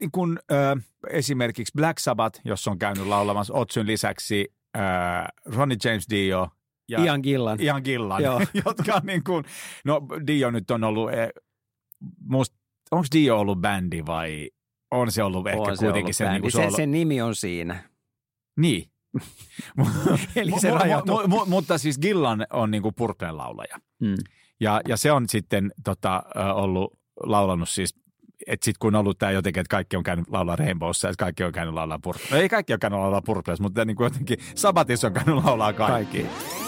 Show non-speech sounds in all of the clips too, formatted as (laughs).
niin kun ö, esimerkiksi Black Sabbath, jos on käynyt laulamassa Otsyn lisäksi ö, Ronnie James Dio ja Ian Gillan. Ian Gillan, Joo. (laughs) jotka on niin kuin, no Dio nyt on ollut, eh, musta, onko Dio ollut bändi vai on se ollut ehkä On se kuitenkin ollut se, niin kuin se, solo- sen nimi on siinä. Niin. (laughs) Eli se mu- mu- mu- Mutta siis Gillan on niin kuin Purplen laulaja. Mm. Ja, ja se on sitten tota, ollut laulanut siis, että sitten kun on ollut tämä jotenkin, että kaikki on käynyt laulaa Rainbowssa, että kaikki on käynyt laulaa Purpleessa. No ei kaikki ole käynyt laulaa Purpleessa, mutta niin kuin jotenkin Sabatissa on käynyt laulaa kaikki. Kaikki.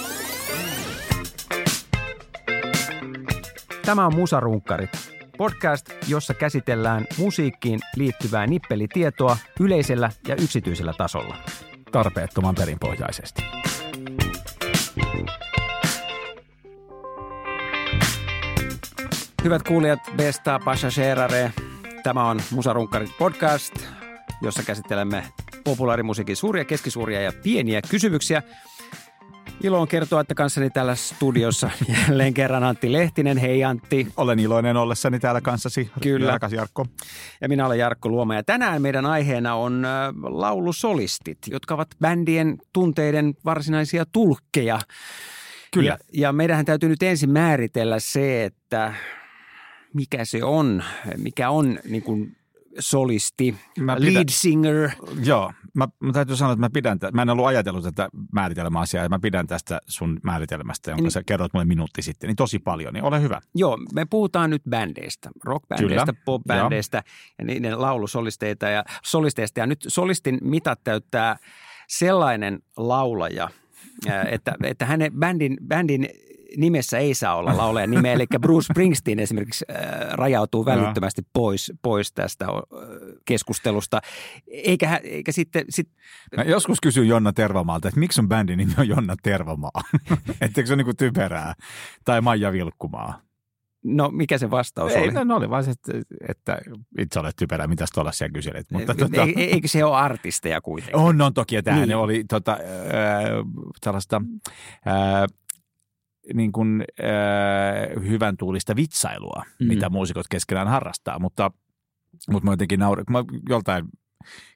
Tämä on Musarunkkarit. Podcast, jossa käsitellään musiikkiin liittyvää nippelitietoa yleisellä ja yksityisellä tasolla. Tarpeettoman perinpohjaisesti. Hyvät kuulijat, besta passagerare. Tämä on Musarunkkarit podcast, jossa käsittelemme populaarimusiikin suuria, keskisuuria ja pieniä kysymyksiä. Ilo on kertoa, että kanssani täällä studiossa (laughs) jälleen kerran Antti Lehtinen. Hei Antti. Olen iloinen ollessani täällä kanssasi, Kyllä. rakas Jarkko. Ja minä olen Jarkko Luoma. Ja tänään meidän aiheena on laulusolistit, jotka ovat bändien tunteiden varsinaisia tulkkeja. Kyllä. Ja, ja meidän täytyy nyt ensin määritellä se, että mikä se on, mikä on niin kuin solisti, Mä pidän- lead singer. Joo, mä, mä täytyy sanoa, että mä pidän, mä en ollut ajatellut tätä määritelmäasiaa ja mä pidän tästä sun määritelmästä, jonka Niin. sä kerroit mulle minuutti sitten, niin tosi paljon, niin ole hyvä. Joo, me puhutaan nyt bändeistä, rockbändeistä, popbändeistä ja niiden laulusolisteita ja solisteista. Ja nyt solistin mitat täyttää sellainen laulaja, että, että hänen bändin, bändin nimessä ei saa olla laulajan nimeä. Eli Bruce Springsteen esimerkiksi ää, rajautuu välittömästi pois, pois tästä ää, keskustelusta. Eikä, eikä sitten, sit, Mä joskus kysyin Jonna Tervamaalta, että miksi sun bändin nimi on Jonna Tervamaa? (laughs) Etteikö se ole niin typerää? Tai Maija Vilkkumaa? no mikä se vastaus Ei, oli? no, no oli vaan se, että, että itse olet typerää, mitä tuolla siellä kyselet. Mutta, tota, Ei- Eikö se ole artisteja kuitenkin? on, on toki, ja tämä Niin. niin. oli tota, äh, tällaista äh, niin kuin, äh, hyvän tuulista vitsailua, Mm. mitä muusikot keskenään harrastaa, mutta, mutta mä jotenkin naurin, mä joltain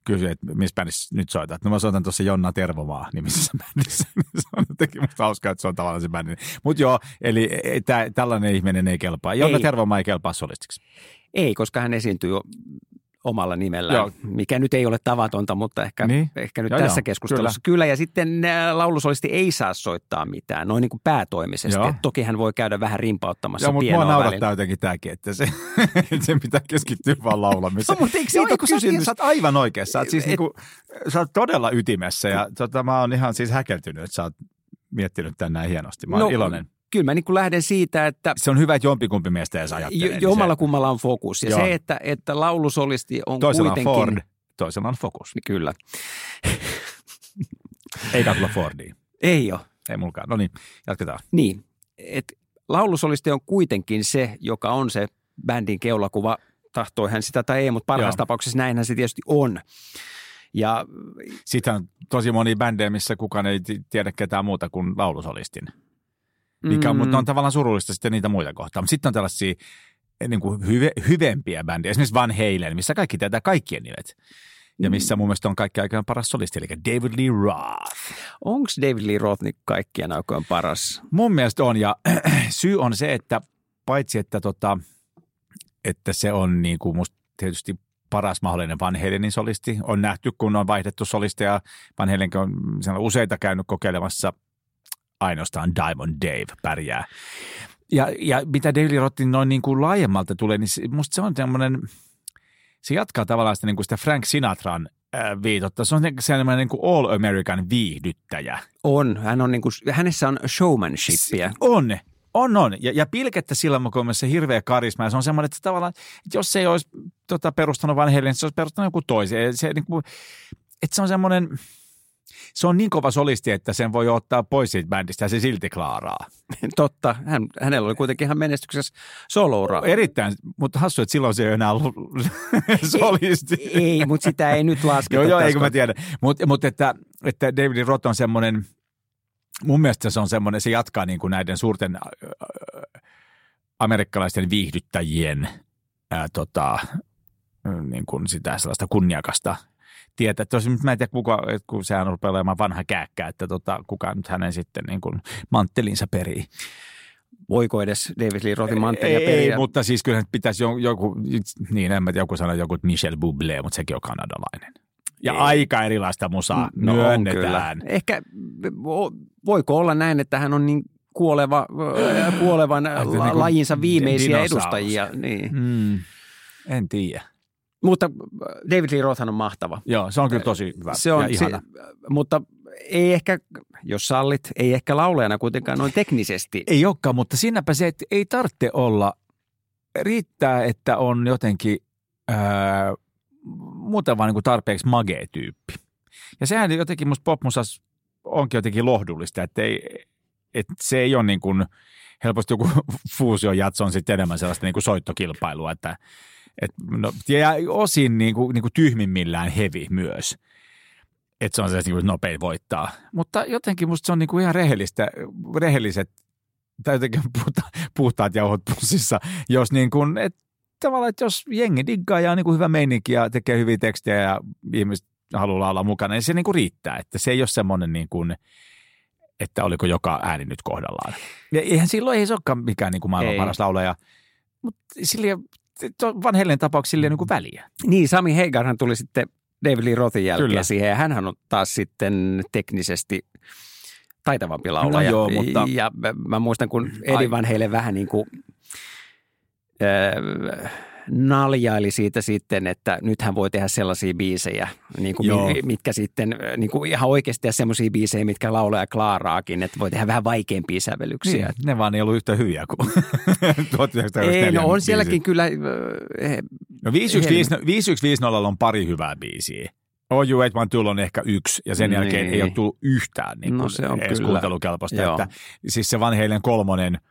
kysyin, että missä bändissä nyt soitat. No mä soitan tuossa Jonna Tervomaa nimisessä (laughs) bändissä. se on jotenkin musta hauskaa, että se on tavallaan se bändi. Mutta joo, eli ei, tää, tällainen ihminen ei kelpaa. Jonna Ei. Tervomaa ei kelpaa solistiksi. Ei, koska hän esiintyy jo omalla nimellään, Joo. mikä nyt ei ole tavatonta, mutta ehkä, Niin. ehkä nyt Joo, tässä joo, keskustelussa. Kyllä. kyllä, ja sitten ä, laulusolisti ei saa soittaa mitään, noin niin kuin päätoimisesti. Joo. Et Toki hän voi käydä vähän rimpauttamassa Joo, mutta mua naurattaa jotenkin tämäkin, että se, (laughs) että sen pitää keskittyä vaan laulamiseen. No, mutta eikö siitä Joo, ole kun kysymys? Sä oot aivan oikeassa. Sä oot, siis Et- niinku, sä oot todella ytimessä ja tota, mä oon ihan siis häkeltynyt, että sä oot miettinyt tän näin hienosti. Mä oon no, iloinen. Kyllä mä niin kuin lähden siitä, että Se on hyvä, että jompikumpi meistä edes ajattelee. jo, niin se, kummalla on fokus. Ja Joo. se, että, että laulusolisti on toisella on kuitenkin... Ford, toisella on Focus. Niin Kyllä. Ei tulla Fordia. Ei ole. Ei mulkaan. No niin, jatketaan. Niin, että laulusolisti on kuitenkin se, joka on se bändin keulakuva, tahtoi hän sitä tai ei, mutta parhaassa Joo. tapauksessa näinhän se tietysti on. Ja Sitten on tosi moni bändejä, missä kukaan ei ti- tiedä ketään muuta kuin laulusolistin. Mikä on, Mm. mutta on tavallaan surullista sitten niitä muita kohtaa. Mutta sitten on tällaisia eh, niin kuin hyve, hyvempiä bändejä, esimerkiksi Van Halen, missä kaikki tietää kaikkien nimet. Ja missä mun mielestä on kaikki aikaan paras solisti, eli David Lee Roth. onko David Lee Roth niin kaikkien aikojen paras? Mun mielestä on, ja (clears throat) syy on se, että paitsi että, tota, että se on niin kuin musta tietysti paras mahdollinen Van Halenin solisti. On nähty, kun on vaihdettu solisteja. Van Halen on siellä on useita käynyt kokeilemassa ainoastaan Diamond Dave pärjää. Ja, ja mitä David Lee Rothin noin niin kuin laajemmalta tulee, niin se- musta se on semmoinen, se jatkaa tavallaan sitä, niin kuin sitä Frank Sinatran äh, viitotta. Se on sellainen niin kuin all American viihdyttäjä. On. Hän on niin kuin, hänessä on showmanshipia. On. On, on. Ja, ja pilkettä se hirveä karisma. Ja se on semmoinen, että tavallaan, että jos se ei olisi tota, perustanut Van Halen, niin se olisi perustanut joku toisen. Se, niin kuin, että se on semmoinen, se on niin kova solisti, että sen voi ottaa pois siitä bändistä ja se silti klaaraa. (laughs) Totta. Hän, hänellä oli kuitenkin ihan menestyksessä soloura. Erittäin, mutta hassu, että silloin se ei enää ollut (laughs) solisti. Ei, ei mutta sitä ei nyt lasketa. joo, joo, eikö mä tiedä. Mutta mut että, että David Roth on semmoinen, mun mielestä se on semmoinen, se jatkaa niin kuin näiden suurten äh, amerikkalaisten viihdyttäjien ää, tota, niin kuin sitä sellaista kunniakasta tietä. Että jos, mä en tiedä, kuka, kun sehän rupeaa olemaan vanha kääkkä, että tota, kuka nyt hänen sitten niin kuin manttelinsa perii. Voiko edes David Lee Rothin manttelia ei, periä? Ei, mutta siis kyllä pitäisi joku, niin en mä tiedä, joku sanoo joku Michel Bublé, mutta sekin on kanadalainen. Ja ei. aika erilaista musaa no, myönnetään. Ehkä voiko olla näin, että hän on niin kuoleva, kuolevan niin lajinsa viimeisiä edustajia. Niin. Mm, en tiedä. Mutta äh, David Lee Rothhan on mahtava. Joo, se on kyllä tosi hyvä se on, ja ihana. Se, mutta ei ehkä, jos sallit, ei ehkä laulajana kuitenkaan noin teknisesti. Ei olekaan, mutta siinäpä se, että ei tarvitse olla. Riittää, että on jotenkin ää, muuten vaan niin kuin tarpeeksi magee-tyyppi. Ja sehän jotenkin musta popmusas onkin jotenkin lohdullista, että, ei, että se ei ole niin kuin helposti joku (laughs) fuusiojatso on sitten enemmän sellaista niin kuin soittokilpailua, että – et, no, ja osin niin kuin, niin kuin tyhmimmillään hevi myös. Että se on se niin nopein voittaa. Mutta jotenkin musta se on niin kuin ihan rehellistä, rehelliset tai jotenkin puhta, puhtaat jauhot pussissa, jos niin kuin, et, tavallaan, että jos jengi diggaa ja on niin kuin hyvä meininki ja tekee hyviä tekstejä ja ihmiset haluaa olla mukana, niin se niin kuin riittää. Että se ei ole semmoinen niin kuin, että oliko joka ääni nyt kohdallaan. Ja eihän silloin ei se olekaan mikään niin kuin maailman ei. paras laulaja, mutta sillä Van Helen tapauksille niin kuin väliä. Niin, Sami Heigarhan tuli sitten David Lee Rothin jälkeen Kyllä. siihen ja hänhän on taas sitten teknisesti taitavampi laulaja. No joo, mutta... Ja mä muistan, kun Eddie Van vähän niin kuin, äh, naljaili siitä sitten, että nyt hän voi tehdä sellaisia biisejä, niin kuin, mitkä sitten niin kuin ihan oikeasti semmoisia biisejä, mitkä laulaja klaaraakin, että voi tehdä vähän vaikeampia sävellyksiä. Niin, ne vaan ei ollut yhtä hyviä kuin (laughs) Ei, no on sielläkin kyllä. He, no 5150 on pari hyvää biisiä. Oh You Wait One Tool on ehkä yksi, ja sen niin. jälkeen ei ole tullut yhtään niin kuin, no, se on edes kyllä. kuuntelukelpoista. Että, siis se Van Halen kolmonen –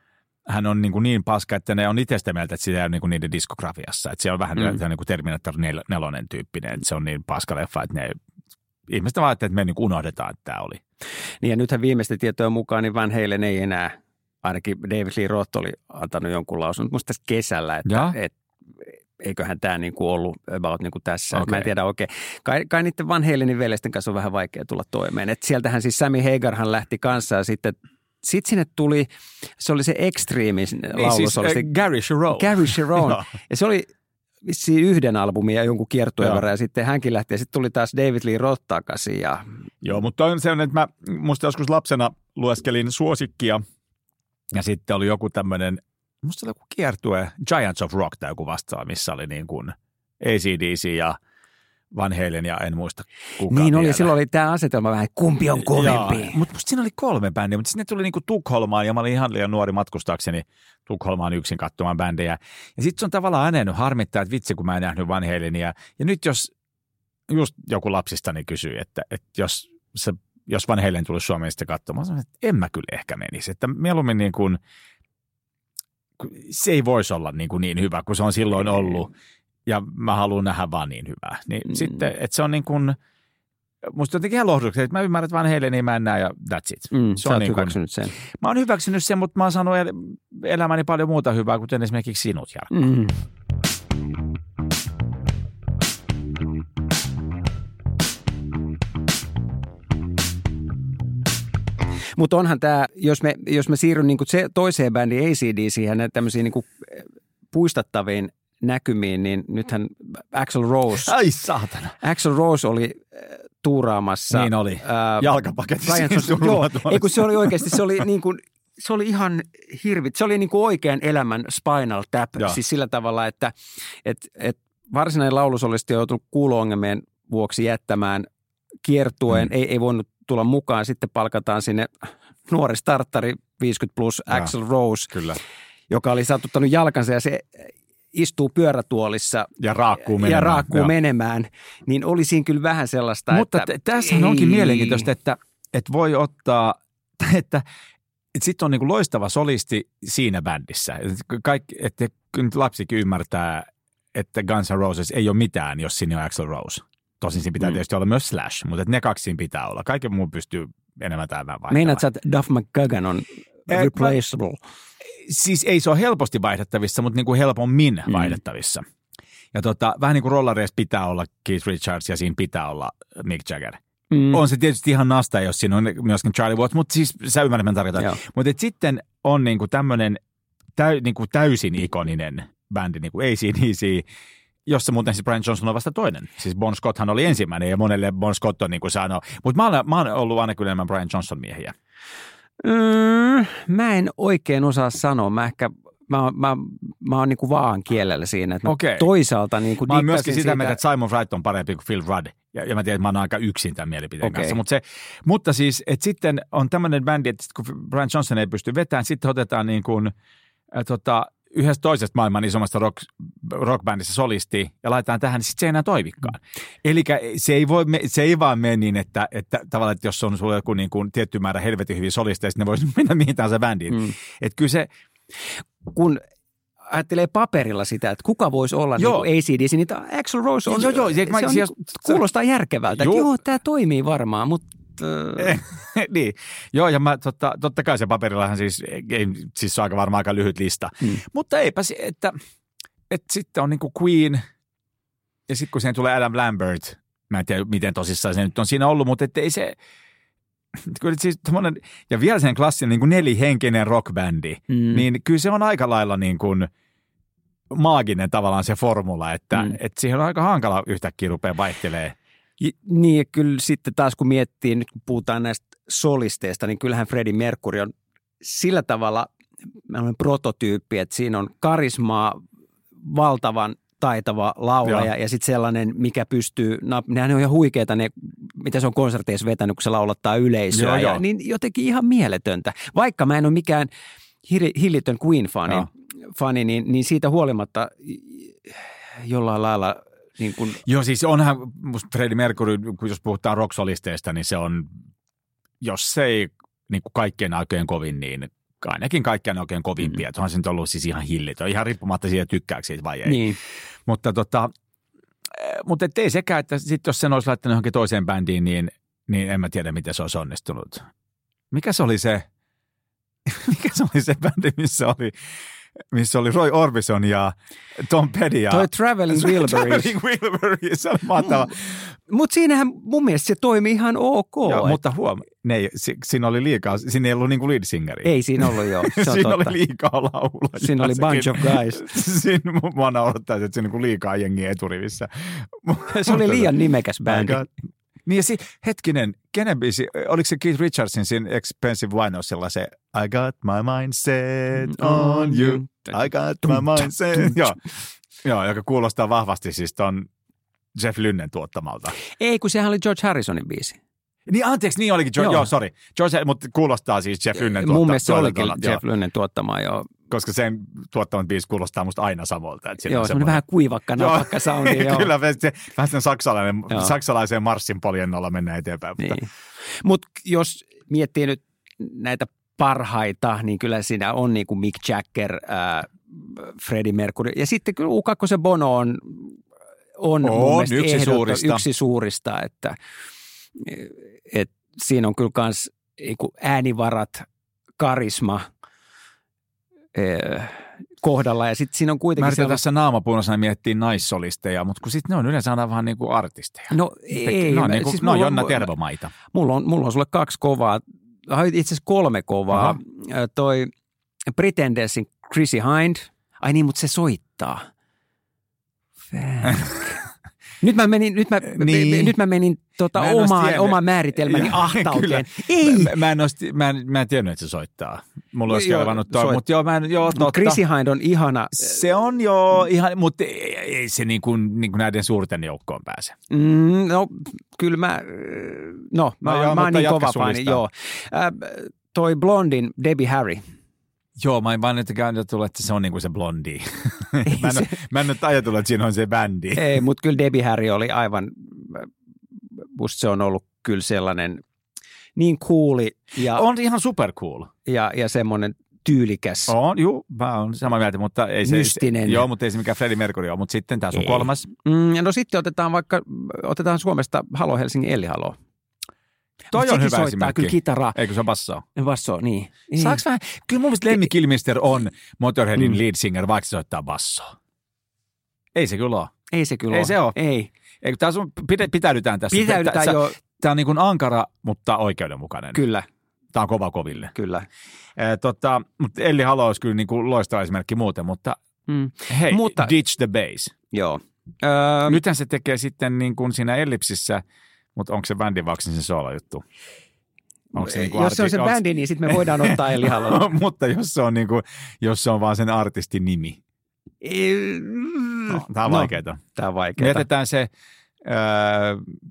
hän on niin, kuin niin paska, että ne on itse sitä mieltä, että sitä on niin kuin niiden diskografiassa. Että se on vähän mm. niin kuin Terminator nel, nelonen tyyppinen, että se on niin paska leffa, että ne ihmiset vaan että me niin unohdetaan, että tämä oli. Niin ja nythän viimeisten tietojen mukaan niin Van Halen ei enää, ainakin David Lee Roth oli antanut jonkun lausun, musta tässä kesällä, että, että eiköhän tämä niin kuin ollut about niin kuin tässä. Okay. Mä en tiedä oikein. Kai, kai niiden Van Halenin veljesten kanssa on vähän vaikea tulla toimeen. Et sieltähän siis Sammy Hagarhan lähti kanssa ja sitten sitten sinne tuli, se oli se Extreme laulu. Niin siis, oli se, Gary Sharon. Gary Sharon. (laughs) ja se oli vissiin yhden albumin ja jonkun kiertueen verran ja sitten hänkin lähti ja sitten tuli taas David Lee Roth takaisin. Ja... Joo, mutta on sellainen, että mä musta joskus lapsena lueskelin suosikkia ja sitten oli joku tämmöinen, musta oli joku kiertue, Giants of Rock tai joku vastaava, missä oli niin kuin ACDC ja – Van Halen ja en muista kuka Niin oli, vielä. silloin oli tämä asetelma vähän, kumpi on kovempi. Mutta musta siinä oli kolme bändiä, mutta sinne tuli niinku Tukholmaan ja mä olin ihan liian nuori matkustaakseni Tukholmaan yksin katsomaan bändejä. Ja sitten se on tavallaan äänennyt harmittaa, että vitsi kun mä en nähnyt Van Halenia. Ja nyt jos just joku lapsistani kysyy, että, että jos, se, jos Van Halen tulisi Suomeen sitten katsomaan, sanoin, että en mä kyllä ehkä menisi. Että mieluummin niin kuin, se ei voisi olla niin, kuin niin hyvä kuin se on silloin ollut ja mä haluan nähdä vaan niin hyvää. Niin mm. sitten, että se on niin kuin, musta jotenkin ihan lohduksi, että mä ymmärrän, että vaan heille niin mä en näe ja that's it. Mm, se on niin hyväksynyt sen. Mä oon hyväksynyt sen, mutta mä oon saanut elämäni paljon muuta hyvää, kuten esimerkiksi sinut, Jarkko. Mm. Mutta onhan tämä, jos, me, jos mä siirryn niin se toiseen bändiin ACD siihen tämmöisiin niin puistattaviin näkymiin, niin nythän Axel Rose. Ai saatana. Axel Rose oli äh, tuuraamassa. Niin oli. Äh, Jalkapaketissa. Joo, ei kun se oli oikeasti, se oli niin kuin, se oli ihan hirvit. Se oli niin kuin oikean elämän Spinal Tap. Joo. Siis sillä tavalla, että et, et varsinainen laulusolisti joutunut kuulo-ongelmien vuoksi jättämään kiertueen. Mm. Ei, ei voinut tulla mukaan. Sitten palkataan sinne nuori starttari 50 plus. Axel Rose, Kyllä. joka oli satuttanut jalkansa ja se istuu pyörätuolissa Ja raakkuu menemään. ja raakkuu Joo. menemään, niin oli siinä kyllä vähän sellaista, Mutta että t- tässähän ei. onkin mielenkiintoista, että, että voi ottaa, (laughs) että, että sitten on niin kuin loistava solisti siinä bändissä. Kaikki, että nyt lapsikin ymmärtää, että Guns N' Roses ei ole mitään, jos siinä on Axl Rose. Tosin siinä pitää Mm. tietysti olla myös Slash, mutta että ne kaksi siinä pitää olla. Kaiken muu pystyy enemmän tai vähän vaihtamaan. Meinaat sä, että Duff McGugan on mä- replaceable? Siis ei se ole helposti vaihdettavissa, mutta niin kuin helpommin Mm. vaihdettavissa. Ja tota, vähän niin kuin rollareissa pitää olla Keith Richards ja siinä pitää olla Mick Jagger. Mm. On se tietysti ihan nasta, jos siinä on myöskin Charlie Watts, mutta siis sä ymmärrät, mitä tarkoitan. Mutta sitten on niinku tämmöinen täy, niinku täysin ikoninen bändi, niin kuin ACDC, jossa muuten siis Brian Johnson on vasta toinen. Siis Bon Scotthan oli ensimmäinen ja monelle Bon Scott on niin kuin sanoo. Mutta mä, olen- mä oon ollut aina kyllä enemmän Brian Johnson miehiä. Mm, mä en oikein osaa sanoa. Mä ehkä mä, mä, mä oon niinku vaan kielellä siinä. Että Okei. Toisaalta niinku Mä oon myöskin sitä siitä- mieltä, että Simon Wright on parempi kuin Phil Rudd. Ja, ja mä tiedän, että mä oon aika yksin tämän mielipiteen Okei. kanssa. Mutta, se, mutta siis, että sitten on tämmöinen bändi, että kun Brian Johnson ei pysty vetämään, sitten otetaan niin kuin, äh, tota, yhdestä toisesta maailman isommasta rock, rockbändissä solisti ja laitetaan tähän, niin sitten se ei enää toimikaan. Eli se ei, voi, se ei vaan mene niin, että, että tavallaan, että jos on sulla joku niin kuin tietty määrä helvetin hyviä solisteja, sitten ne voisi (laughs) mennä mihin tahansa bändiin. Mm. Mm. Että kyllä se, kun ajattelee paperilla sitä, että kuka voisi olla Joo. niin ACDC, niin Axl Rose on, Joo, joo, se, se- mä- on siis- niinku- kuulostaa järkevältä. Joo. joo, tämä toimii varmaan, mutta (laughs) niin. Joo, ja mä, totta, totta kai se paperillahan siis, ei, siis se on aika varmaan aika lyhyt lista. Mm. Mutta eipä se, että, että sitten on niinku Queen, ja sitten kun siihen tulee Adam Lambert, mä en tiedä miten tosissaan se nyt on siinä ollut, mutta ei se, kyllä siis tommonen, ja vielä sen klassinen niin kuin nelihenkinen rockbändi, mm. niin kyllä se on aika lailla niin kuin maaginen tavallaan se formula, että, Mm. että siihen on aika hankala yhtäkkiä rupeaa vaihtelee. Niin, ja kyllä sitten taas kun miettii, nyt kun puhutaan näistä solisteista, niin kyllähän Freddie Mercury on sillä tavalla prototyyppi, että siinä on karismaa, valtavan taitava laulaja Joo. ja sitten sellainen, mikä pystyy, no, nehän on ihan huikeita ne, mitä se on konserteissa vetänyt, kun se laulattaa yleisöä. Joo, ja, joo. niin jotenkin ihan mieletöntä. Vaikka mä en ole mikään hillitön Queen-fani, fani, niin, niin siitä huolimatta jollain lailla niin kuin, Joo, siis onhan musta Freddie Mercury, kun jos puhutaan rocksolisteista, niin se on, jos se ei niin kuin kaikkien aikojen kovin, niin ainakin kaikkien aikojen kovimpia. Mm. Onhan se nyt ollut siis ihan hillitön, ihan riippumatta siitä tykkääkö siitä vai ei. niin. Mutta tota, eh, mutta ei sekään, että sit jos sen olisi laittanut johonkin toiseen bändiin, niin, niin en mä tiedä, miten se olisi onnistunut. Mikä se oli se, (laughs) mikä se oli se bändi, missä oli, missä oli Roy Orbison ja Tom Petty ja Toi Traveling Wilburys. Traveling Wilburys, se on mahtava. Mutta siinähän mun mielestä se toimi ihan ok. Joo, et- mutta huom, ne ei, si, siinä oli liikaa, siinä ei ollut niinku lead singeri. Ei siinä ollut joo, se on siinä totta. oli liikaa laulajia. Siinä oli bunch of guys. Siinä mua naurattaa, että siinä on niinku liikaa jengiä eturivissä. Se oli liian nimekäs bändi. Niin ja si, hetkinen, kenen biisi, oliko se Keith Richardsin siinä Expensive Winosilla se I got my mind set on you, I got my mind set. (laughs) Joo, joo, joka kuulostaa vahvasti siis ton Jeff Lynnen tuottamalta. Ei, kun sehän oli George Harrisonin biisi. Niin anteeksi, niin olikin, George, Joo. joo, joo sorry. George, mutta kuulostaa siis Jeff Lynnen Mun mielestä se olikin joo, Jeff Lynnen tuottamaa jo. Koska sen tuottamat biisi kuulostaa musta aina samalta. Että Joo, on semmoinen vähän kuivakka, Joo, napakka soundi. (laughs) joo. Kyllä, se, vähän sen saksalainen, Joo. saksalaiseen marssin poljennolla mennään eteenpäin. Mutta, Niin. Mutta jos miettii nyt näitä parhaita, niin kyllä siinä on niin kuin Mick Jagger, äh, Freddie Mercury. Ja sitten kyllä U2 Bono on, on, On, mun mielestä yksi ehdotto- suurista. yksi suurista, että et siinä on kyllä myös äänivarat, karisma äh, kohdalla. Ja sitten siinä on Mä kuitenkin yritän sellaista- tässä naamapuunnassa miettiä naissolisteja, mutta kun sitten ne on yleensä aina vähän niin kuin artisteja. No ei. ne on, mä- niin kuin, siis ne on mulla Jonna Tervomaita. Mulla on, mulla on sulle kaksi kovaa, itse asiassa kolme kovaa. Aha. Toi Pretendersin Chrissy Hind. Ai niin, mutta se soittaa. Fuck. (laughs) nyt mä menin, nyt mä, Niin. niin. nyt mä menin tota Mä omaan, oman määritelmäni Joo, (laughs) ahtauteen. Ei, Mä, mä, en osti, mä, en, mä en tiennyt, että se soittaa. Mulla olisi Joo, kelvannut toi, soit- mutta joo, mä en, joo, totta. Chrissy Hind on ihana. Se on jo ihan, mutta ei, ei se niin kuin, niin kuin näiden suurten joukkoon pääse. Mm, no, kyllä mä, no, mä, No no joo, joo, mä oon niin kova fani, joo. Äh, toi Blondin Debbie Harry. Joo, mä en vaan nyt ajatellut, että se on niin kuin se blondi. mä, en, mä en nyt (laughs) ajatellut, että siinä on se bändi. Ei, mutta kyllä Debbie Harry oli aivan, musta se on ollut kyllä sellainen niin cooli ja, On ihan super cool. ja, ja semmoinen tyylikäs. On, juu, mä oon samaa mieltä, mutta ei se... Mystinen. Joo, mutta ei se mikään Freddie Mercury ole, mutta sitten tässä on kolmas. Mm, no sitten otetaan vaikka, otetaan Suomesta Halo Helsingin Elli Halo. Toi on hyvä soittaa kyllä kitaraa. Eikö se ole bassoa? Basso, niin. Saaks vähän, kyllä mun mielestä Lemmy Kilmister on Motorheadin Mm. lead singer, vaikka se soittaa bassoa. Ei se kyllä ole. Ei se kyllä Ei ole. se oo. Ei. Eikö tässä on, pitä, pitäydytään tässä. Pitäydytään Tää- jo, Tämä on niin kuin ankara, mutta oikeudenmukainen. kyllä, Tämä on kova koville. kyllä. Eh, tota, mutta Elli Halo olisi kyllä niin kuin loistava esimerkki muuten, mutta Mm. hei, Mutta- ditch the bass. Joo. Öö, Nythän se tekee sitten niin kuin siinä ellipsissä, mutta onko se bändin vai se soolojuttu? Onko se niin kuin jos se on se arti- onks- bändi, niin sitten me voidaan ottaa Elli Halo. (laughs) mutta jos se on, niin kuin, jos se on vaan sen artistin nimi. No, tämä on no, vaikeaa. Tämä on vaikeaa. jätetään se, öö,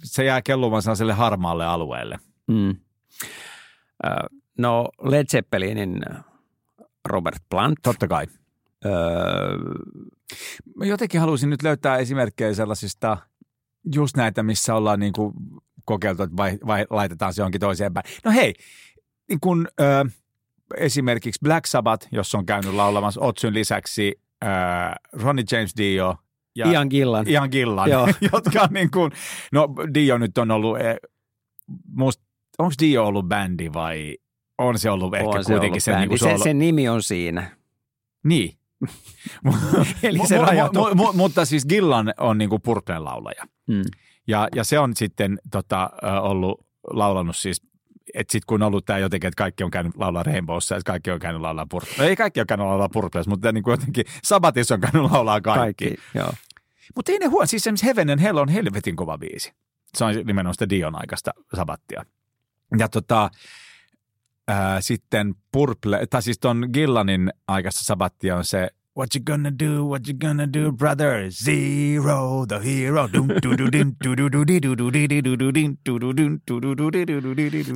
se jää kellumaan sellaiselle harmaalle alueelle. Mm. No Led Zeppelinin Robert Plant. Totta kai. Öö, Mä jotenkin halusin nyt löytää esimerkkejä sellaisista, just näitä, missä ollaan niin kuin kokeiltu, että vai, vai laitetaan se johonkin toiseen päin. No hei, niin kun, ö, esimerkiksi Black Sabbath, jos on käynyt laulamassa Otsyn lisäksi ö, Ronnie James Dio ja Ian Gillan. Ian Gillan, Joo. (laughs) jotka on niin kuin, no Dio nyt on ollut, eh, musta, onko Dio ollut bändi vai on se ollut ehkä On se kuitenkin ollut se, niin se, sen nimi on siinä. Niin. (laughs) (laughs) Eli se mu- mu- mu- mutta siis Gillan on niinku Purplen laulaja. Mm. Ja, ja se on sitten tota, ollut laulanut siis, että sitten kun on ollut tämä jotenkin, että kaikki on käynyt laulaa Rainbowssa, että kaikki on käynyt laulaa Purple. No ei kaikki ole käynyt laulaa Purples, mutta niin kuin jotenkin Sabatissa on käynyt laulaa kaikki. Kaikki. Joo. Mutta ei ne huono, siis esimerkiksi Heaven and Hell on helvetin kova biisi. Se on nimenomaan sitä Dion aikaista Sabattia. Ja tota, ää, sitten Purple, tai siis ton Gillanin aikaista Sabattia on se What you gonna do, what you gonna do, brother? Zero, the hero.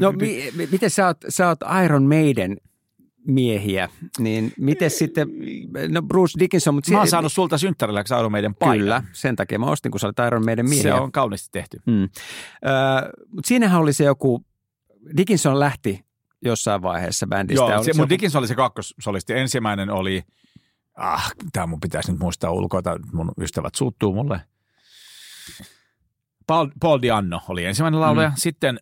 No mi, mi- miten sä oot, sä oot Iron Maiden miehiä, niin miten sitten, no Bruce Dickinson, mutta Mä oon saanut sulta synttärilläksi Iron Maiden paikan. Kyllä, sen takia mä ostin, kun sä olet Iron Maiden miehiä. Se on kauniisti tehty. Mm. Öö, mutta siinähän oli se joku, Dickinson lähti jossain vaiheessa bändistä. Joo, Oli se, joku- Dickinson oli se kakkossolisti. Ensimmäinen oli, ah, tämä mun pitäisi nyt muistaa ulkoa, tai mun ystävät suuttuu mulle. Paul, Paul Dianno oli ensimmäinen laulaja. Mm. Sitten,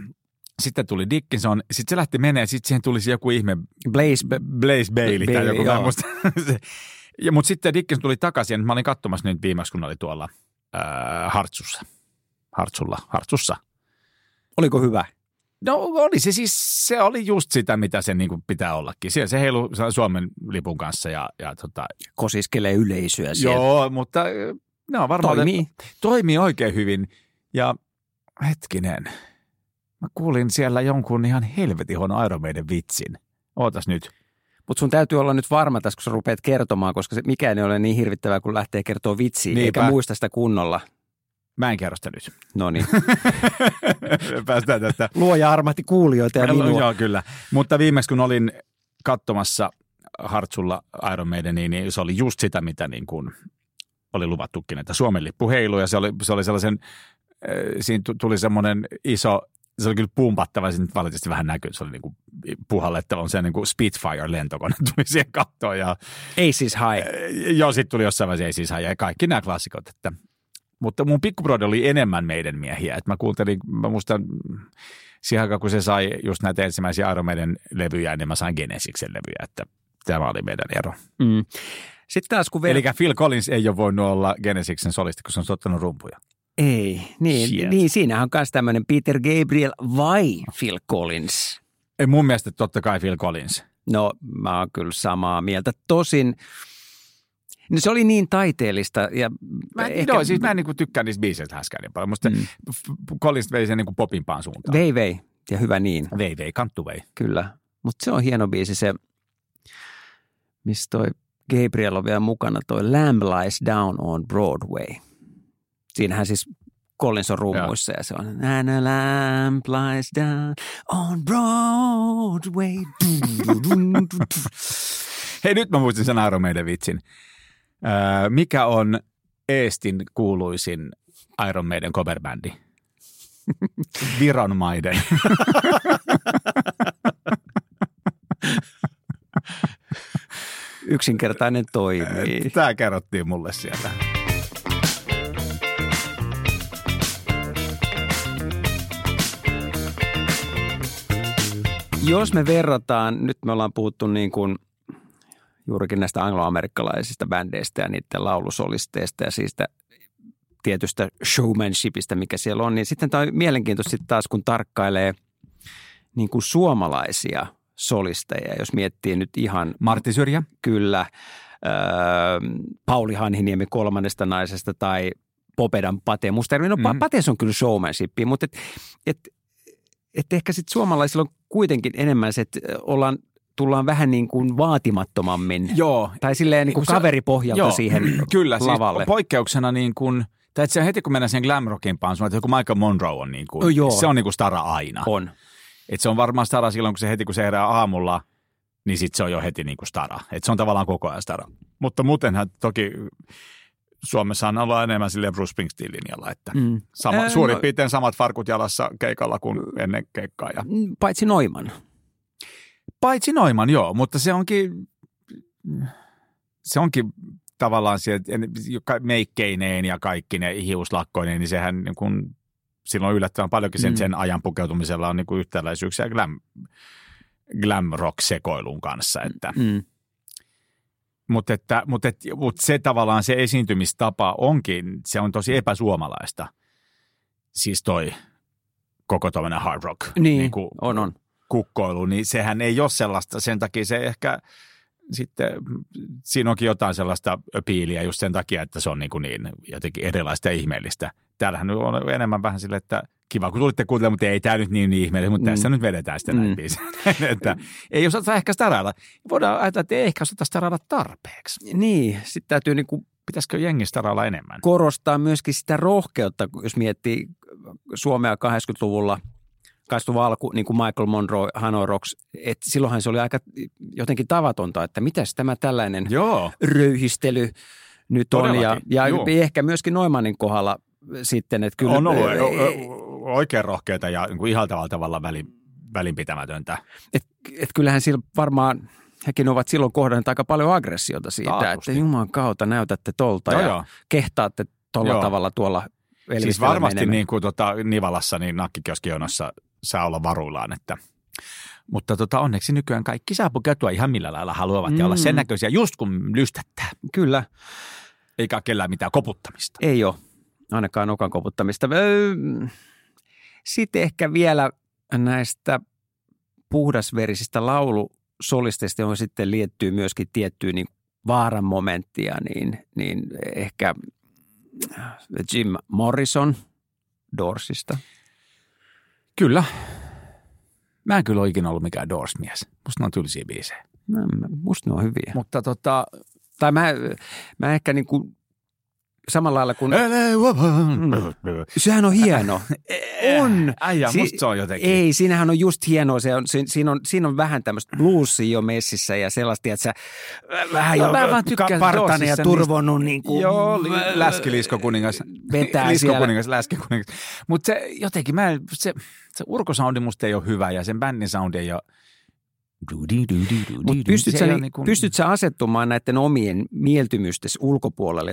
(clears throat) sitten tuli Dickinson. Sitten se lähti menee. Sitten siihen tuli joku ihme Blaze, Blaze Bailey, tai Bailey, joku. Muista. (laughs) Se- ja, mutta sitten Dickinson tuli takaisin. ja Mä olin katsomassa nyt viimeksi, kun oli tuolla äh, Hartsussa. Hartsulla, Hartsussa. oliko hyvä? No oli se siis, se oli just sitä, mitä se niin pitää ollakin. Siellä se heilu Suomen lipun kanssa ja, ja tota, Kosiskelee yleisöä siellä. joo, mutta ö, no varmaan Toimii. toimii oikein hyvin. Ja hetkinen, mä kuulin siellä jonkun ihan helvetin huono Iron Maiden vitsin. Ootas nyt. Mutta sun täytyy olla nyt varma tässä, kun sä rupeat kertomaan, koska se, mikään ei ole niin hirvittävää, kun lähtee kertoa vitsiä, Niinpä. eikä muista sitä kunnolla. Mä en kerro sitä nyt. No niin. (laughs) Päästään tästä. Luoja armahti kuulijoita ja minua. Joo, kyllä. Mutta viimeksi kun olin katsomassa Hartsulla Iron Maidenia, niin se oli just sitä, mitä niin kuin oli luvattukin, että Suomen lippu heilui ja se oli, se oli sellaisen, äh, siinä tu- tuli semmoinen iso, se oli kyllä pumpattava, se nyt valitettavasti vähän näkyy, se oli niin kuin puhallettava, on se niin kuin Spitfire-lentokone tuli siihen kattoon ja Ei siis hae. äh, joo, sitten tuli jossain vaiheessa ei siis ja kaikki nämä klassikot, että mutta mun pikkubrodi oli enemmän meidän miehiä. Et mä kuuntelin, mä muistan siihen aikaan, kun se sai just näitä ensimmäisiä Iron Maiden levyjä, niin mä sain Genesiksen levyjä, että tämä oli meidän ero. Mm. Sitten taas kun Eli Phil Collins ei ole voinut olla Genesiksen solisti, kun se on soittanut rumpuja. Ei, niin, Shit. niin siinähän on myös tämmöinen Peter Gabriel vai Phil Collins. Ei mun mielestä totta kai Phil Collins. No mä oon kyllä samaa mieltä. Tosin no se oli niin taiteellista. Ja Mä en, ehkä, joo, siis mä en niinku tykkää niistä biiseistä häskään niin paljon. Musta Mm. Collins vei sen niinku popimpaan suuntaan. Vei vei, ja hyvä niin, vei, vei, kanttu vei. kyllä. Mutta se on hieno biisi se, missä toi Gabriel on vielä mukana, toi Lamb Lies Down on Broadway. Siinähän siis Collins on rummuissa ja se on And a lamp lies down on Broadway. (laughs) Hei, nyt mä muistin sen Iron Maiden vitsin. Mikä on Eestin kuuluisin Iron Maiden coverbändi? (laughs) Viron maiden. (laughs) Yksinkertainen toimii. Tämä kerrottiin mulle sieltä. Jos me verrataan, nyt me ollaan puhuttu niin kuin juurikin näistä angloamerikkalaisista bändeistä ja niiden laulusolisteista ja siitä tietystä showmanshipista, mikä siellä on, niin sitten tämä on mielenkiintoista sitten taas, kun tarkkailee niin kuin suomalaisia solisteja, jos miettii nyt ihan Martti Syrjä. kyllä öö, Pauli Hanhiniemi kolmannesta naisesta tai Popedan Pate. Musta no, mm. Pates on kyllä showmanship, mutta et, et, et ehkä sitten suomalaisilla on kuitenkin enemmän se, että ollaan tullaan vähän niin kuin vaatimattomammin. Joo. Tai silleen niin kuin kaveripohjalta Joo, siihen (clears throat) Kyllä, lavalle. siis poikkeuksena niin kuin, tai että se heti kun mennään siihen glam rockimpaan, sun, että joku Michael Monroe on niin kuin, joo. se on niin kuin stara aina. On. Et se on varmaan stara silloin, kun se heti kun se herää aamulla, niin sitten se on jo heti niin kuin stara. Et se on tavallaan koko ajan stara. Mutta muutenhan toki Suomessa on ollut enemmän sille Bruce Springsteen linjalla, että Mm. sama, suurin no- piirtein samat farkut jalassa keikalla kuin ennen keikkaa. Ja, Mm, Paitsi Noiman. Paitsi Noiman, joo, mutta se onkin, se onkin tavallaan se, että joka- meikkeineen ja kaikki ne hiuslakkoineen, niin sehän niin kuin, silloin yllättävän paljonkin sen, Mm. sen ajan pukeutumisella on niin kuin yhtäläisyyksiä glam, glam rock sekoilun kanssa, että Mm. Mutta, että, mutta, et, mutta se tavallaan se esiintymistapa onkin, se on tosi epäsuomalaista. Siis toi koko tuommoinen hard rock Niin, kuin on, on. Kukkoilu, niin sehän ei ole sellaista. Sen takia se ehkä sitten, siinä onkin jotain sellaista piiliä just sen takia, että se on niin, kuin niin jotenkin erilaista ja ihmeellistä. Täällähän on enemmän vähän sille, että kiva kun tulitte kuuntelemaan, mutta ei tämä nyt niin ihmeellistä, mutta Mm. tässä nyt vedetään näin Mm. biisejä. (laughs) että ei osata ehkä starailla. Voidaan ajatella, että ei ehkä osata starailla tarpeeksi. Niin, sitten täytyy niinku Pitäisikö jengi starailla enemmän? korostaa myöskin sitä rohkeutta, jos miettii Suomea 80-luvulla, 80-luvun alku, niin kuin Michael Monroe, Hanoi Rocks, että silloinhan se oli aika jotenkin tavatonta, että mitäs tämä tällainen Joo. röyhistely nyt on. Ja, Todellakin, ja joo. ehkä myöskin Noimanin kohdalla sitten, että kyllä... on ollut ei- oikein rohkeita ja niin ihaltavalla tavalla väli, välinpitämätöntä. et, et kyllähän sillä varmaan, hekin ovat silloin kohdanneet aika paljon aggressiota siitä, Taatusti. että Jumalan kautta näytätte tolta Joo, ja joo. kehtaatte tuolla tavalla tuolla Siis varmasti menemään. niin kuin tota, Nivalassa niin nakkikioskionossa saa olla varuillaan, että mutta tota, onneksi nykyään kaikki saa pukeutua ihan millä lailla haluavat mm. ja olla Mm. sen näköisiä just kun lystättää. Kyllä, Eikä kellään mitään koputtamista. ei ole ainakaan nokan koputtamista. Sitten ehkä vielä näistä puhdasverisistä laulusolisteista, johon sitten liittyy myöskin tiettyä niin vaaran momenttia, niin, niin ehkä Jim Morrison Doorsista. Kyllä. Mä en kyllä ole ikinä ollut mikään Doors-mies. Musta ne on tylsiä biisejä. No, musta ne on hyviä. Mutta tota... Tai mä, mä ehkä niin kuin samalla lailla kuin... Sehän on hieno. On. Äijä, Si- musta se on jotenkin. Ei, siinähän on just hienoa. Se on, si- siinä, on, siinä on vähän tämmöistä bluesia jo messissä ja sellaista, että sä vähän No, jo mä vaan tykkään partanen ja turvonnut niin kuin, Joo, li- läskiliskokuningas. Vetää (laughs) Liskokuningas, läskikuningas. Mutta se jotenkin, mä, en- se, se urkosoundi musta ei ole hyvä ja sen bändin soundi ei ole Mutta pystyt, sä, niin, niinku- pystyt sä asettumaan näiden omien mieltymystesi ulkopuolelle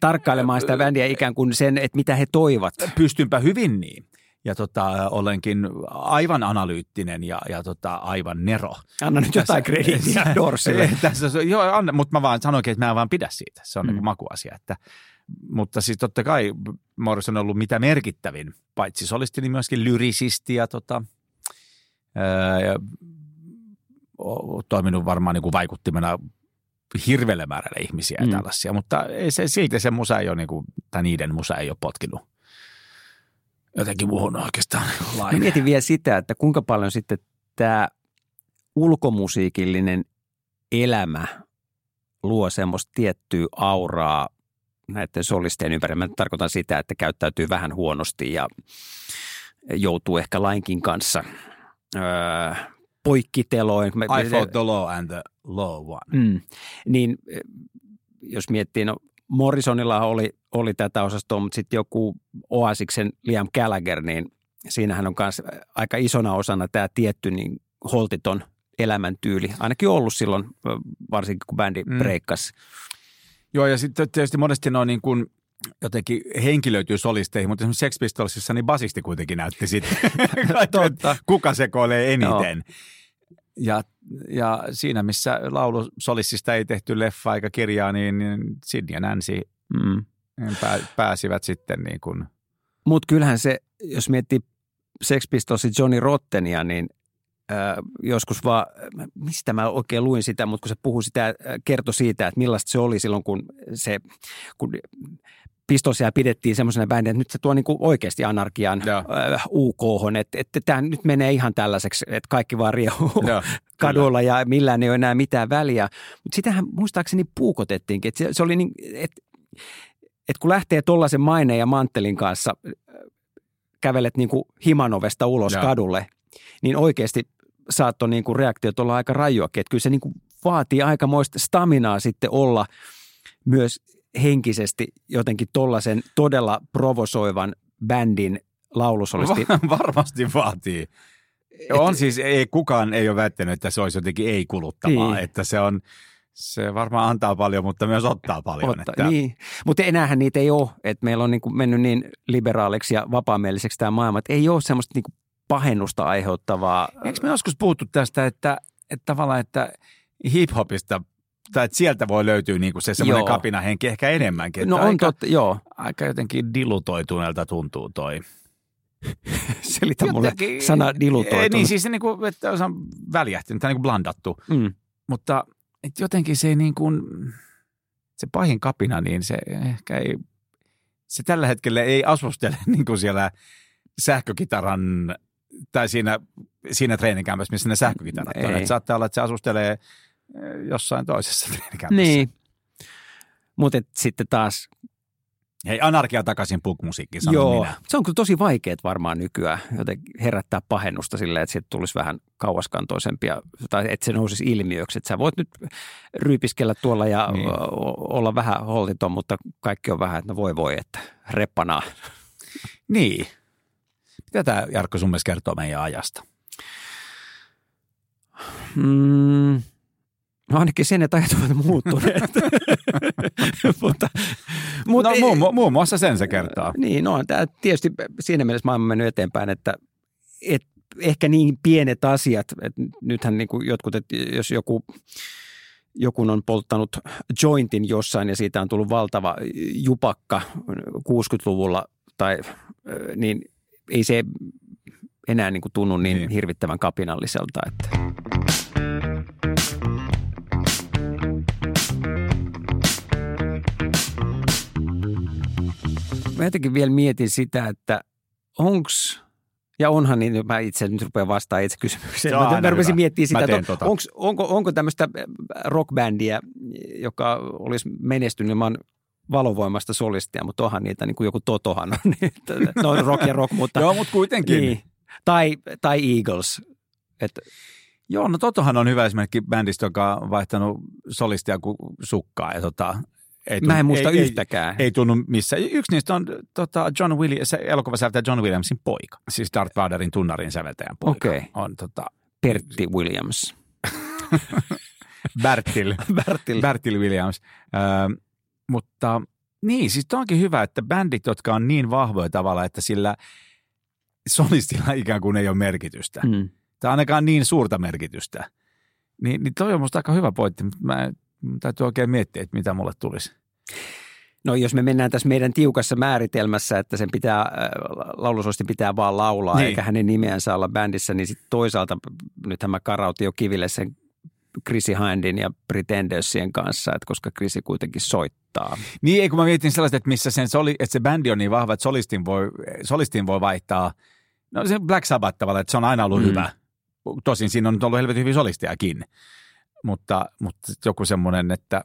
tarkkailemaan sitä bändiä ikään kuin sen, että mitä he toivat? Pystynpä hyvin niin. Ja tota, olenkin aivan analyyttinen ja, ja tota, aivan nero. Anna nyt jotain krediittiä (laughs) Dorsille. Tässä, joo, anna, mutta mä vaan sanoinkin, että mä en vaan pidä siitä. Se on Mm. mm. niin makuasia. Että, mutta siis totta kai Morrison on ollut mitä merkittävin, paitsi solisti, niin myöskin lyrisisti ja, tota, ää, ja toiminut varmaan niin kuin vaikuttimena hirveälle määrälle ihmisiä ja Mm. tällaisia, mutta ei se, silti se musa ei ole, niin kuin, tai niiden musa ei ole potkinut jotenkin muuhun oikeastaan Mä laineen. mietin vielä sitä, että kuinka paljon sitten tämä ulkomusiikillinen elämä luo semmoista tiettyä auraa näiden solistien ympärillä. Mä tarkoitan sitä, että käyttäytyy vähän huonosti ja joutuu ehkä lainkin kanssa öö, poikkiteloin. I fought the law and the law one. Mm, niin eh, jos miettii, no Morrisonilla oli, oli tätä osastoa, mutta sitten joku Oasiksen Liam Gallagher, niin siinähän on myös aika isona osana tämä tietty niin holtiton elämäntyyli. Ainakin ollut silloin, varsinkin kun bändi mm. breikkasi. Joo, ja sitten tietysti monesti ne on niin kuin jotenkin henkilöityy solisteihin, mutta esimerkiksi Sex Pistolsissa niin basisti kuitenkin näytti sitten, (laughs) Totta. kuka sekoilee eniten. Joo. Ja, ja siinä, missä laulusolissista ei tehty leffa eikä kirjaa, niin, niin Sidney ja Nancy mm. pää, pääsivät sitten niin kuin. Mutta kyllähän se, jos miettii Sex Pistolsin Johnny Rottenia, niin äh, joskus vaan, mistä mä oikein luin sitä, mutta kun se puhui sitä, kertoi siitä, että millaista se oli silloin, kun se, kun Pistosia pidettiin semmoisena bändinä, että nyt se tuo niin kuin oikeasti anarkian äh, UK, että, että tämä nyt menee ihan tällaiseksi, että kaikki vaan riehuu (laughs) kadulla ja millään ei ole enää mitään väliä. Mutta sitähän muistaakseni puukotettiinkin, että se, se oli niin, että, että kun lähtee tuollaisen maineen ja manttelin kanssa, äh, kävelet niin kuin himanovesta ulos ja. kadulle, niin oikeasti saattoi niin kuin reaktiot olla aika rajuakin. Että kyllä se niin kuin vaatii aikamoista staminaa sitten olla myös henkisesti jotenkin tollaisen todella provosoivan bändin laulusolisti? (laughs) Varmasti vaatii. Et, on siis, ei, kukaan ei ole väittänyt, että se olisi jotenkin ei-kuluttavaa, niin. että se on, se varmaan antaa paljon, mutta myös ottaa paljon. Otta, että... niin. Mutta enäähän niitä ei ole, että meillä on niin kuin mennyt niin liberaaliksi ja vapaamieliseksi tämä maailma, että ei ole semmoista niin kuin pahennusta aiheuttavaa. Eikö me joskus puhuttu tästä, että, että tavallaan, että hip-hopista tai että sieltä voi löytyä niin kuin se semmoinen kapinahenki ehkä enemmänkin. No on aika, totta, joo. Aika jotenkin dilutoituneelta tuntuu toi. (laughs) Selitä mulle sana dilutoitunut. Niin siis se niin kuin, että on väljähtynyt tai niin kuin blandattu. Mm. Mutta jotenkin se ei niin kuin, se pahin kapina, niin se ehkä ei, se tällä hetkellä ei asustele (laughs) niin kuin siellä sähkökitaran tai siinä, siinä treenikämpässä, missä ne sähkökitarat on. Että saattaa olla, että se asustelee jossain toisessa (laughs) treenikämpässä. Niin, mutta sitten taas Hei, anarkia takaisin punk-musiikkiin, Joo, minä. se on kyllä tosi vaikeet varmaan nykyään joten herättää pahennusta silleen, että siitä tulisi vähän kauaskantoisempia, tai että se nousisi ilmiöksi. Että sä voit nyt ryypiskellä tuolla ja niin. olla vähän holtiton, mutta kaikki on vähän, että no voi voi, että reppanaa. Niin. Mitä tämä Jarkko sun mielestä kertoo meidän ajasta? Mm, No ainakin sen, että ajat ovat muuttuneet. (laughs) mutta, mutta no, ei, muun, muun muassa sen se kertoo. Niin, no tämä tietysti siinä mielessä maailma on mennyt eteenpäin, että et, ehkä niin pienet asiat, että nythän niin kuin jotkut, että jos joku joku on polttanut jointin jossain ja siitä on tullut valtava jupakka 60-luvulla, tai, niin ei se enää niin kuin tunnu niin, niin hirvittävän kapinalliselta. Että. Mä jotenkin vielä mietin sitä, että onks, ja onhan niin, mä itse nyt rupean vastaamaan itse kysymykseen. Joo, mä, mä rupesin miettimään sitä, että tota. onks, onko, onko tämmöistä rockbändiä, joka olisi menestynyt ilman valovoimasta solistia, mutta onhan niitä niin kuin joku Totohan on. (laughs) Niin, no rock ja rock, mutta... Joo, mutta kuitenkin. Niin. Tai, tai Eagles. Et, Joo, no Totohan on hyvä esimerkki bändistä, joka on vaihtanut solistia kuin sukkaa. Ja tota, ei tunnu, Mä en muista ei, yhtäkään. Ei, ei tunnu missä. Yksi niistä on tota, John Williams, elokuvasäveltäjä John Williamsin poika. Siis Darth Vaderin tunnarin säveltäjän poika. Okei. Okay. On tota... Pertti Williams. (laughs) Bertil. (laughs) Bertil. Bertil Williams. Ö, mutta niin, siis onkin hyvä, että bändit, jotka on niin vahvoja tavalla, että sillä solistilla ikään kuin ei ole merkitystä. Mm. Tai ainakaan niin suurta merkitystä. Niin, niin toi on musta aika hyvä pointti, mutta mä täytyy oikein miettiä, että mitä mulle tulisi. No jos me mennään tässä meidän tiukassa määritelmässä, että sen pitää, äh, laulusostin pitää vaan laulaa, niin. eikä hänen nimeänsä olla bändissä, niin sitten toisaalta, nythän mä karautin jo kiville sen Chrissy Hindin ja Pretendersien kanssa, että koska Chrissy kuitenkin soittaa. Niin, ei kun mä mietin sellaista, että missä sen soli, että se bändi on niin vahva, että solistin voi, solistin voi vaihtaa, no se Black Sabbath tavalla, että se on aina ollut mm. hyvä. Tosin siinä on ollut helvetin hyvin solistiakin mutta, mutta joku semmoinen, että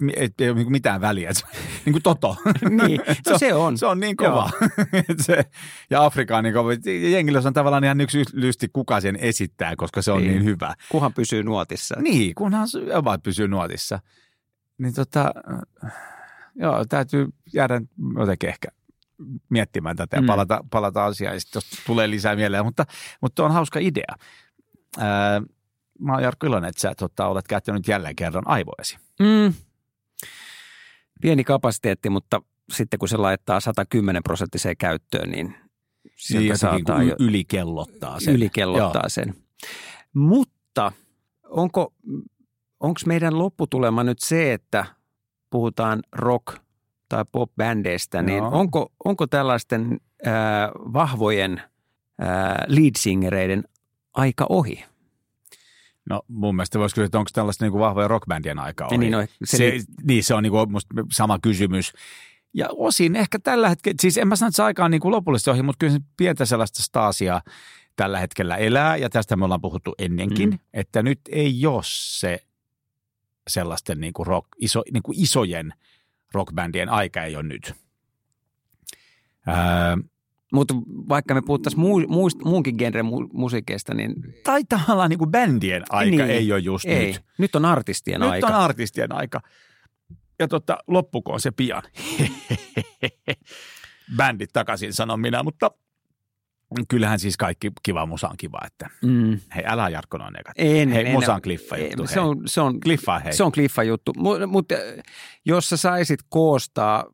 mi- et ei ole niinku mitään väliä. Se, (laughs) (laughs) niin kuin Toto. Niin, no se on. Se on niin kova. (laughs) Et se, ja Afrika on niin kova. Jengillä se on tavallaan ihan yksi lysti, kuka sen esittää, koska se on niin, Niin. niin hyvä. Kuhan pysyy nuotissa. Niin, kunhan se vaan pysyy nuotissa. Niin tota, joo, täytyy jäädä jotenkin ehkä miettimään tätä ja Mm. palata, palata asiaan, ja sitten jos tulee lisää mieleen. Mutta, mutta on hauska idea. Ää, mä oon Jarkko iloinen, että sä tota, olet käyttänyt jälleen kerran aivoesi. Mm. Pieni kapasiteetti, mutta sitten kun se laittaa 110 prosenttiseen käyttöön, niin sieltä Niin, saattaa jo ylikellottaa sen. ylikellottaa Joo. sen. Mutta onko onko meidän lopputulema nyt se, että puhutaan rock- tai pop-bändeistä, niin Joo. onko, onko tällaisten äh, vahvojen äh, leadsingereiden aika ohi? No mun mielestä voisi kysyä, että onko tällaista niin kuin vahvoja rockbändien aikaa Ja niin, no, se, se niin, se on niin kuin musta sama kysymys. Ja osin ehkä tällä hetkellä, siis en mä sano, että se aika on niin kuin lopullisesti ohi, mutta kyllä se pientä sellaista staasia tällä hetkellä elää, ja tästä me ollaan puhuttu ennenkin, mm. että nyt ei ole se sellaisten niin kuin rock, iso, niin kuin isojen rockbändien aika ei ole nyt. Öö, Mutta vaikka me puhuttaisiin muu, muist, muunkin genren mu, musiikeista, niin tai tavallaan niin kuin bändien aika Niin. ei ole just ei. nyt. Nyt on artistien Nyt aika. on artistien aika. Ja tota, loppukoon se pian. (laughs) Bändit takaisin, sanon minä, mutta kyllähän siis kaikki kiva musa on kiva, että mm. hei, älä Jarkko noin ekat. En, Hei, en, musa on kliffa juttu, Se on, se on, Kliffa, hei. se on kliffa juttu. Mutta mut, äh, jos sä saisit koostaa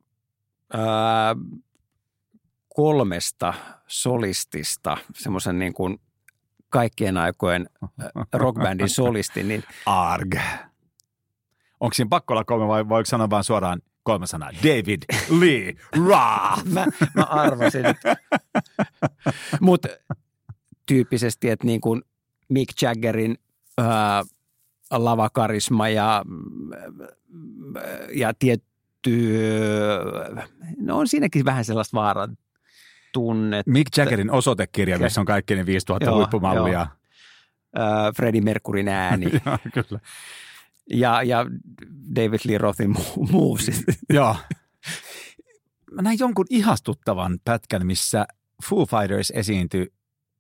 ää, kolmesta solistista semmoisen niin kuin kaikkien aikojen äh, rockbändin (laughs) solisti, niin Arg. Onko siinä pakko olla kolme vai voiko sanoa vain suoraan kolme sanaa? David Lee Roth. (laughs) mä, mä arvasin. Mutta tyyppisesti, että niin kuin Mick Jaggerin ää, lavakarisma ja, ja tietty, no on siinäkin vähän sellaista vaaran tunnetta. Mick Jaggerin osoitekirja, missä on kaikki ne 5000 Joo, huippumallia. Ää, Freddie Mercuryn ääni (laughs) Joo, kyllä. ja, ja David Lee Rothin movesit. (laughs) Joo. Mä näin jonkun ihastuttavan pätkän, missä Foo Fighters esiintyi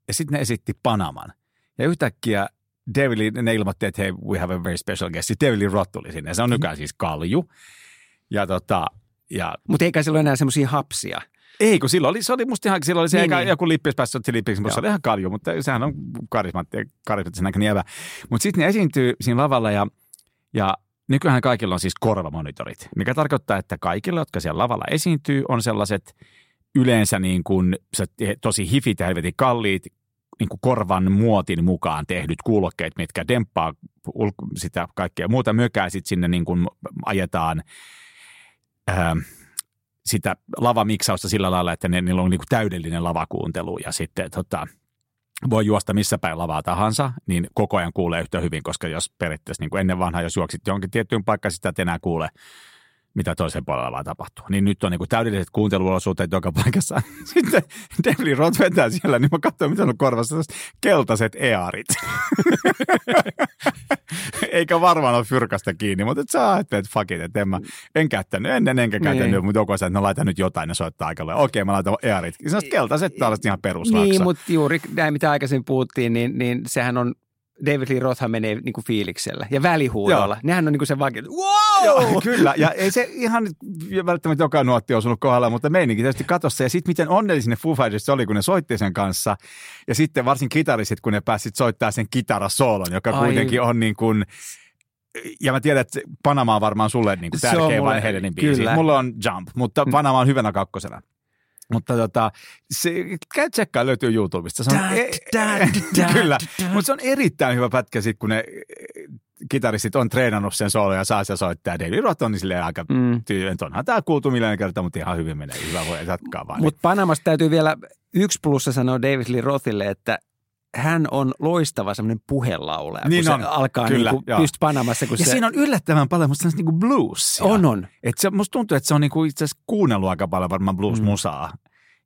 ja sitten ne esitti Panaman. Ja yhtäkkiä David Lee, ne ilmoitti, että hei, we have a very special guest. Sitten David Lee Roth tuli sinne. Se on nykyään siis kalju. Ja tota, ja Mutta eikä sillä ole enää semmoisia hapsia. Ei, kun silloin oli, se oli musta ihan, silloin oli se Niin, eka, niin. joku lippis päässä otti lippiksi, mutta se oli ihan kalju, mutta sehän on karismatti, karismaattisen näköinen jävä. Mutta sitten ne esiintyy siinä lavalla ja, ja nykyään kaikilla on siis korvamonitorit, mikä tarkoittaa, että kaikilla, jotka siellä lavalla esiintyy, on sellaiset yleensä niin kuin se tosi hifit ja helvetin kalliit niin kuin korvan muotin mukaan tehdyt kuulokkeet, mitkä demppaa ulko- sitä kaikkea muuta mökää, sitten sinne niin kuin ajetaan ää, sitä lavamiksausta sillä lailla, että ne, niillä on niin kuin täydellinen lavakuuntelu ja sitten tota, voi juosta missä päin lavaa tahansa, niin koko ajan kuulee yhtä hyvin, koska jos periaatteessa niin kuin ennen vanhaa, jos juoksit johonkin tiettyyn paikkaan, sitä et enää kuule, mitä toisen puolella vaan tapahtuu. Niin nyt on niin kuin täydelliset kuunteluolosuhteet joka paikassa. (laughs) Sitten Devli Roth vetää siellä, niin mä katsoin, mitä on korvassa, keltaiset earit. (laughs) Eikä varmaan ole fyrkasta kiinni, mutta sä ajattelet, että fuck it, että en, mä, en käyttänyt ennen, enkä käyttänyt, Niin. mutta joku sanoo, että no laita nyt jotain ja soittaa aikalle. Okei, mä laitan earit. Sellaiset keltaiset, tällaiset ihan perusraksa. Niin, mutta juuri näin, mitä aikaisemmin puhuttiin, niin, niin sehän on, David Lee Rothhan menee niin kuin fiiliksellä ja välihuudolla. Joo. Nehän on niin kuin se vaan, wow! Joo, kyllä. Ja ei se ihan välttämättä joka nuotti osunut kohdalla, mutta meininki tietysti katossa. Ja sitten miten onnellisia ne Foo Fighters oli, kun ne soitti sen kanssa. Ja sitten varsin kitaristit, kun ne pääsit soittaa sen kitarasoolon, joka Ai. kuitenkin on niin kuin... Ja mä tiedän, että Panama on varmaan sulle niin kuin tärkeä Halenin biisi. kyllä. Mulla on Jump, mutta Mm. Panama on hyvänä kakkosena. Mutta tota, se, käy tsekkaa, löytyy YouTubesta. Se on, Da, e- da, (laughs) da, kyllä, mutta se on erittäin hyvä pätkä sit, kun ne e, kitaristit on treenannut sen soolo ja saa se soittaa. David Roth on niin silleen aika Mm. tyyden. Onhan tämä kuultu miljoona kertaa, mutta ihan hyvin menee. Hyvä voi jatkaa vaan. Mutta Panamasta täytyy vielä yksi plussa sanoa David Lee Rothille, että hän on loistava semmoinen puhelaulaja, Niin kun on, se alkaa kyllä, niin kuin joo. just Panamassa. Kun ja se, siinä on yllättävän paljon musta niinku bluesia. on, on. Et se, musta tuntuu, että se on niinku itse asiassa kuunnellut aika paljon varmaan blues-musaa.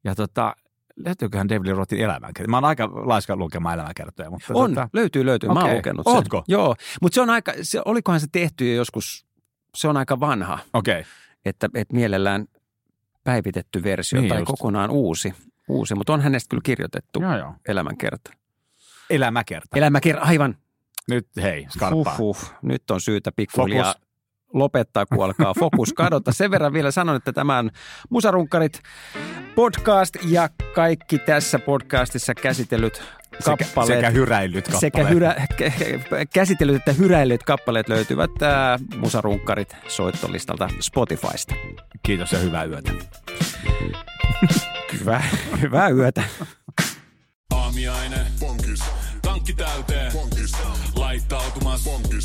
Ja tota, löytyyköhän David Rothin elämänkertoja? Mä oon aika laiska lukemaan elämänkertoja. Mutta On, tota, löytyy, löytyy. Mä oon lukenut sen. Ootko? Joo, mutta se on aika, se, olikohan se tehty jo joskus se on aika vanha, Okei. Okay. että, että mielellään päivitetty versio Niin tai just. kokonaan uusi. uusi. Mutta on hänestä kyllä kirjoitettu Joo, joo. elämänkerta. Elämäkerta. Elämäkerta, aivan. Nyt hei, skarppaa. Huh, huh. Nyt on syytä pikkuhiljaa. Lopettaa, kun alkaa (laughs) fokus kadota. Sen verran vielä sanon, että tämä on Musarunkkarit podcast ja kaikki tässä podcastissa käsitellyt Sekä, kappaleet. sekä hyräillyt kappaleet. sekä hyrä, kä- käsitellyt että hyräilleet kappaleet löytyvät ää, Musarunkkarit soittolistalta Spotifysta. Kiitos ja hyvää yötä. (laughs) Hyvää, hyvää yötä. Aamiaine. Bonkis. Tankki täyteen. Bonkis. Laittautumas. Bonkis.